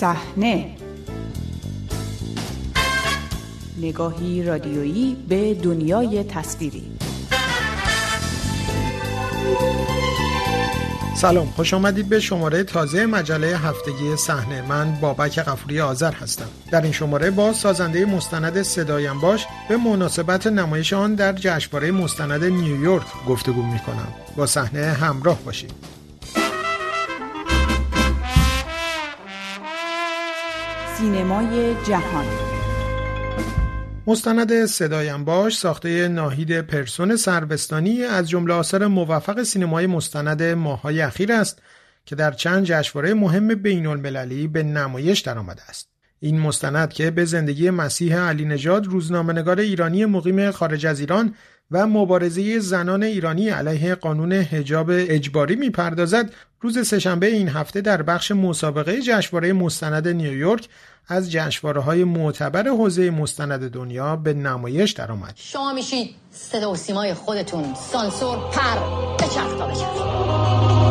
صحنه. نگاهی رادیویی به دنیای تصویری. سلام خوش آمدید به شماره تازه مجله هفتگی صحنه. من بابک قفوری آذر هستم. در این شماره با سازنده مستند صدایم باش به مناسبت نمایش آن در جشنواره مستند نیویورک گفتگو می کنم با صحنه همراه باشید. سینمای جهان مستند صدایم باش ساخته ناهید پرسون سربستانی از جمله آثار موفق سینمای مستند ماهای اخیر است که در چند جشنواره مهم بین المللی به نمایش درآمده است. این مستند که به زندگی مسیح علی نژاد روزنامه‌نگار ایرانی مقیم خارج از ایران و مبارزه زنان ایرانی علیه قانون حجاب اجباری می‌پردازد روز سهشنبه این هفته در بخش مسابقه جشنواره مستند نیویورک از جشنواره های معتبر حوزه مستند دنیا به نمایش درآمد. شما میشید صدا و سیمای خودتون سانسور پر بچرخ تا بچرخ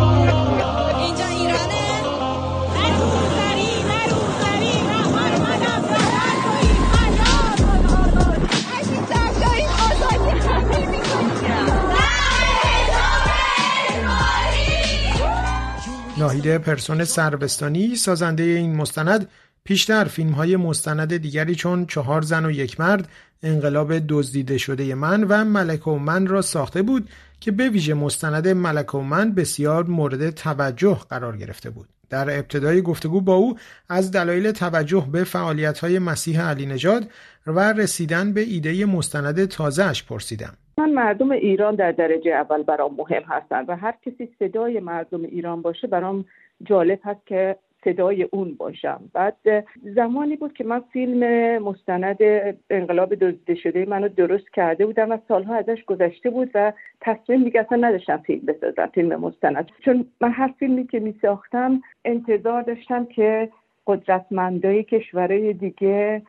ناهیده پرسون سربستانی سازنده این مستند پیشتر فیلم های مستند دیگری چون چهار زن و یک مرد انقلاب دزدیده شده من و ملک و من را ساخته بود که به ویژه مستند ملک و من بسیار مورد توجه قرار گرفته بود. در ابتدای گفتگو با او از دلایل توجه به فعالیت های مسیح علی نژاد و رسیدن به ایده مستند تازهش پرسیدم. من مردم ایران در درجه اول برام مهم هستند و هر کسی صدای مردم ایران باشه برام جالب هست که صدای اون باشم. بعد زمانی بود که من فیلم مستند انقلاب دزدیده شده منو درست کرده بودم و سالها ازش گذشته بود و تصمیم دیگه اصلا نداشتم فیلم بسازم فیلم مستند. چون من هر فیلمی که می ساختم انتظار داشتم که قدرتمندای کشورهای دیگه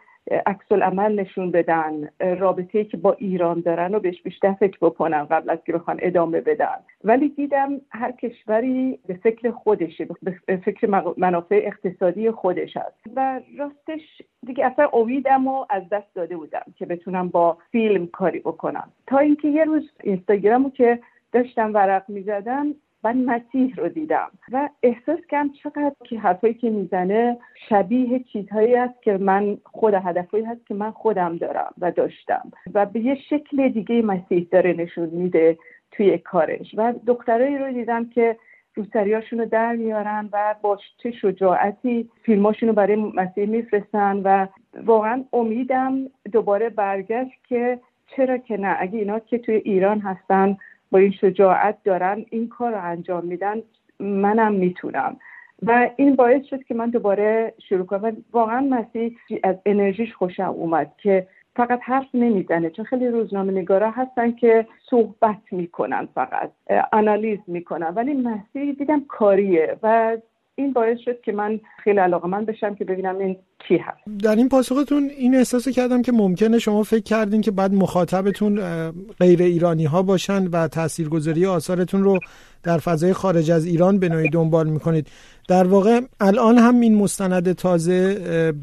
عکس عمل نشون بدن رابطه که با ایران دارن و بهش بیشتر فکر بکنن قبل از که بخوان ادامه بدن. ولی دیدم هر کشوری به فکر خودشه به فکر منافع اقتصادی خودش هست. و راستش دیگه اصلا امیدم و از دست داده بودم که بتونم با فیلم کاری بکنم. تا اینکه یه روز اینستاگرامو که داشتم ورق می‌زدم من مسیح رو دیدم و احساس کردم چقدر که حرفایی که می‌زنه شبیه چیزهایی است که من خود هدفهایی هست که من خودم دارم و داشتم و به یه شکل دیگه مسیح داره نشون میده توی کارش و دخترایی رو دیدم که روسریاشون رو در میارن و با چه شجاعتی فیلماشون رو برای مسیح میفرستن و واقعا امیدم دوباره برگشت که چرا که نه؟ اگه اینا که توی ایران هستن با این شجاعت دارن این کار رو انجام میدن منم می‌تونم. و این باعث شد که من دوباره شروع کنم. واقعا مسیح از انرژیش خوشم اومد که فقط حرف نمی‌زنه چون خیلی روزنامه نگارا هستن که صحبت می‌کنن فقط آنالیز می‌کنن. ولی مسیح دیدم کاریه و این باعث شد که من خیلی علاقه من بشم که ببینم این کی هست. در این پاسختون این احساس کردم که ممکنه شما فکر کردین که بعد مخاطبتون غیر ایرانی ها باشن و تاثیرگذاری آثارتون رو در فضای خارج از ایران به نوعی دنبال می‌کنید. در واقع الان هم این مستند تازه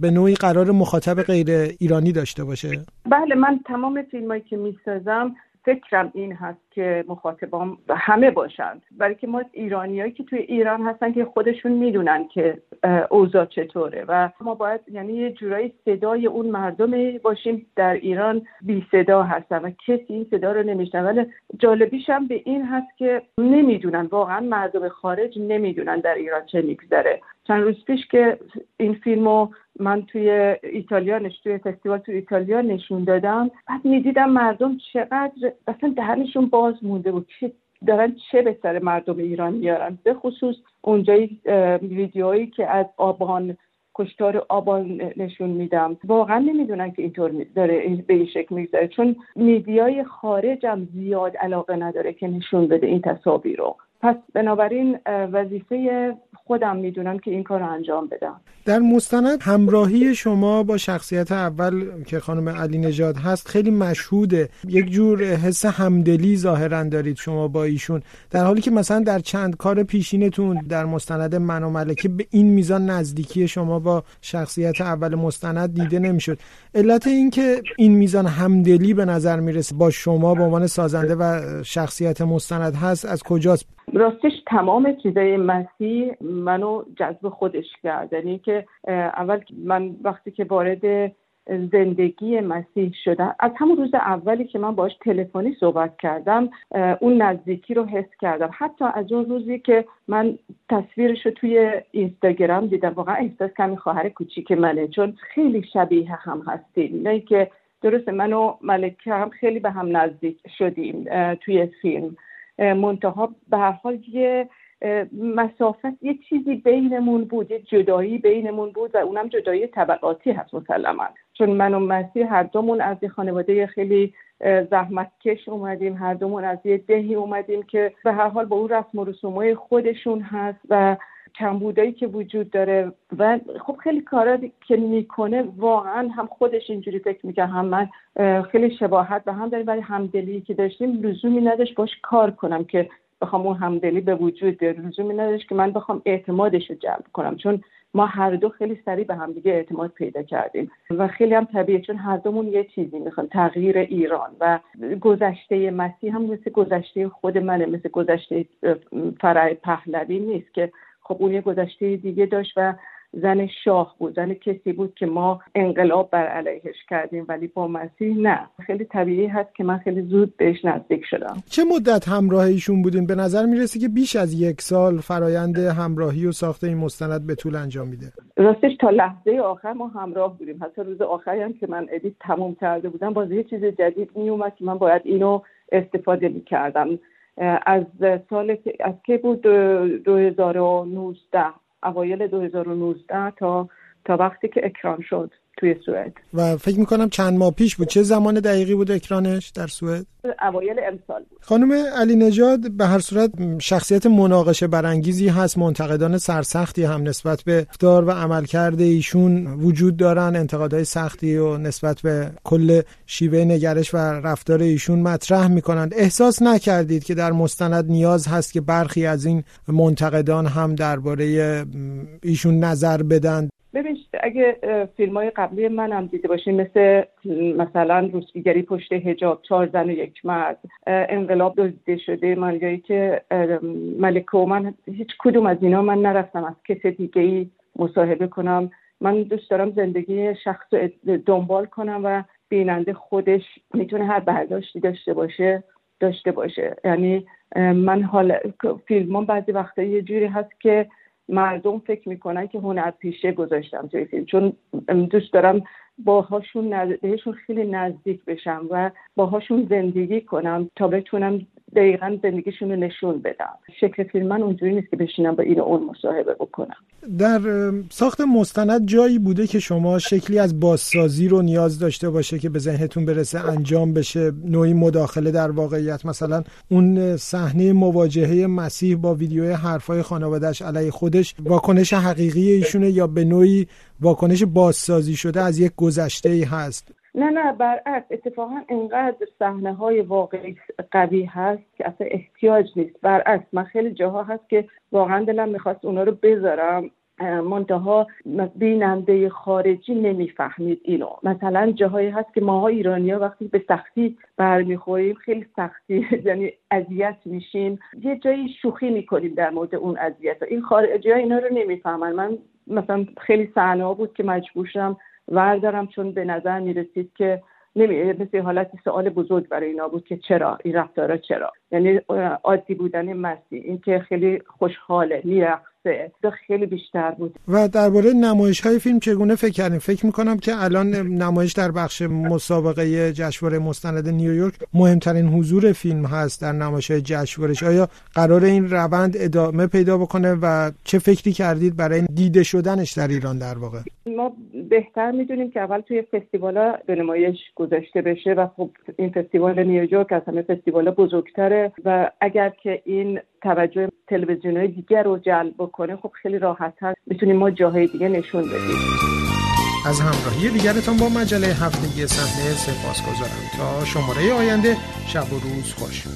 به نوعی قرار مخاطب غیر ایرانی داشته باشه. بله من تمام فیلمایی که می‌سازم فکرم این هست که مخاطبام همه باشند برای که ما ایرانیایی که توی ایران هستن که خودشون می‌دونن که اوضاع چطوره و ما باید یعنی یه جورایی صدای اون مردم باشیم در ایران بی صدا هستن و کسی این صدا رو نمیشنن ولی جالبیش هم به این هست که نمی‌دونن واقعا مردم خارج نمی‌دونن در ایران چه میگذره. چند روز پیش که این فیلمو من توی ایتالیا نش توی فستیوال توی ایتالیا نشون دادم بعد می‌دیدم مردم چقدر اصلا دهنشون باز مونده بود. چه دارن چه به سر مردم ایران میارن. به خصوص اونجایی ویدیوهایی که از آبان کشتار آبان نشون میدم. واقعا نمی‌دونن که اینطور داره به این شکل میگذره. چون میدیای خارج هم زیاد علاقه نداره که نشون بده این تصاویر رو. پس بنابراین وظیفه خودم می‌دونم که این کار رو انجام بدم. در مستند همراهی شما با شخصیت اول که خانم علی نژاد هست خیلی مشهوده. یک جور حس همدلی ظاهرا دارید شما با ایشون. در حالی که مثلا در چند کار پیشینتون در مستند من و ملکه به این میزان نزدیکی شما با شخصیت اول مستند دیده نمی‌شد. علت این که این میزان همدلی به نظر می‌رسه با شما به عنوان سازنده و شخصیت مستند هست از کجاست؟ راستش تمام چیزای مسیح منو جذب خودش کرد. یعنی که اول من وقتی که وارد زندگی مسیح شدم از همون روز اولی که من باش تلفنی صحبت کردم اون نزدیکی رو حس کردم. حتی از اون روزی که من تصویرش رو توی اینستاگرام دیدم واقعا احساس کمی خواهر کوچیک منه چون خیلی شبیه هم هستیم. نه که درسته من و ملکه هم خیلی به هم نزدیک شدیم توی فیلم. منتها به هر حال یه مسافت یه چیزی بینمون بود یه جدایی بینمون بود و اونم جدایی طبقاتی هست مسلما. چون من و مسیح هر دومون از یه خانواده خیلی زحمتکش اومدیم هر دومون از یه دهی اومدیم که به هر حال با اون رسم و رسومای خودشون هست و کمبودایی که وجود داره و خب خیلی کارا که می‌کنه واقعا هم خودش اینجوری فکر می‌کنه هم من خیلی شباهت و هم داریم ولی همدلی که داشتیم لزومی نداشت باش کار کنم که بخوام اون همدلی به وجود بیاره. لزومی نداشت که من بخوام اعتمادش رو جلب کنم چون ما هر دو خیلی سریع به همدیگه اعتماد پیدا کردیم. و خیلی هم طبیعه چون هر دومون یه چیزی می‌خوان تغییر ایران و گذشته مسیح هم مثل گذشته خود منه مثل گذشته فرای پهلوی نیست که خب اون یه گذشته دیگه داشت و زن شاه بود زن کسی بود که ما انقلاب بر علیهش کردیم ولی با مسیح نه. خیلی طبیعی هست که من خیلی زود بهش نزدیک شدم. چه مدت همراه ایشون بودین؟ به نظر می‌رسه که بیش از یک سال فرایند همراهی و ساخته این مستند به طول انجام میده. راستش تا لحظه آخر ما همراه بودیم. حتی روز آخری هم که من ادیت تموم کرده بودم باز یه چیز جدید میومد که من باید اینو استفاده می‌کردم. از سال از که بود 2019 اوایل 2019 تا تا وقتی که اکران شد. توی سوئد. و فکر می‌کنم چند ماه پیش بود. چه زمان دقیقی بود اکرانش در سوئد؟ اوایل امسال بود. خانم علی نژاد به هر صورت شخصیت مناقشه برانگیزی هست منتقدان سرسختی هم نسبت به افتار و عملکرد ایشون وجود دارن. انتقادهای سختی و نسبت به کل شیوه نگرش و رفتار ایشون مطرح می‌کنند. احساس نکردید که در مستند نیاز هست که برخی از این منتقدان هم درباره ایشون نظر بدن؟ اگه فیلم های قبلی من هم دیده باشین مثل مثلا روسپیگری پشت هجاب چهار زن و یک مرد انقلاب دزدیده شده من که ملکه و من هیچ کدوم از اینا من نرفتم از کس دیگه ای مصاحبه کنم. من دوست دارم زندگی شخص رو دنبال کنم و بیننده خودش می‌تونه هر برداشتی داشته باشه داشته باشه. یعنی من حال فیلم بعضی وقتا یه جوری هست که مردم فکر می‌کنن که هنر پیشه گذاشتم توی فیلم. چون دوست دارم باهاشون بهشون خیلی نزدیک بشم و باهاشون زندگی کنم تا بتونم دقیقا زندگیشون رو نشون بدم. شکل فیلم من اونجوری نیست که بشینم با این اون مصاحبه بکنم. در ساخت مستند جایی بوده که شما شکلی از بازسازی رو نیاز داشته باشه که به ذهنتون برسه انجام بشه نوعی مداخله در واقعیت مثلا اون صحنه مواجهه مسیح با ویدیوی حرفای خانوادهش علیه خودش واکنش حقیقی ایشونه یا به نوعی واکنش بازسازی شده از یک گذشته ای هست؟ نه نه برعکس اتفاقا انقدر صحنه های واقعی قوی هست که اصلا احتیاج نیست. برعکس من خیلی جاها هست که واقعا دلم می‌خواست اونا رو بذارم. منتها بیننده خارجی نمی‌فهمید اینو. مثلا جاهایی هست که ماها ایرانیا وقتی به سختی برمیخوریم خیلی سختی یعنی اذیت میشیم. یه جایی شوخی می‌کنیم در مورد اون اذیت این خارجی ها اینا رو نمی‌فهمن. من مثلا خیلی صحنه بود که مجبور شدم وردارم چون به نظر می‌رسید که نمی مثل حالت سوال بزرگ برای اینا بود که چرا این رفتارا چرا؟ یعنی عادی بودن مسیح اینکه خیلی خوشحاله میرقصه خیلی بیشتر بود. و درباره نمایش های فیلم چگونه فکر کردیم فکر می‌کنم که الان نمایش در بخش مسابقه جشنواره مستند نیویورک مهمترین حضور فیلم هست در نمایش های جشنوارش آیا قرار این روند ادامه پیدا بکنه و چه فکری کردید برای دیده شدنش در ایران در واقع؟ ما بهتر می‌دونیم که اول توی فستیوالا به نمایش گذاشته بشه و خب این فستیوال نیویورک از همه فستیوالا بزرگتره و اگر که این توجه تلویزیون های دیگر رو جلب بکنه خب خیلی راحت هست می‌تونیم ما جاهای دیگه نشون بدیم. از همراهی دیگرتان با مجله هفتگی صحنه سپاس گذارم تا شماره آینده شب و روز خوش.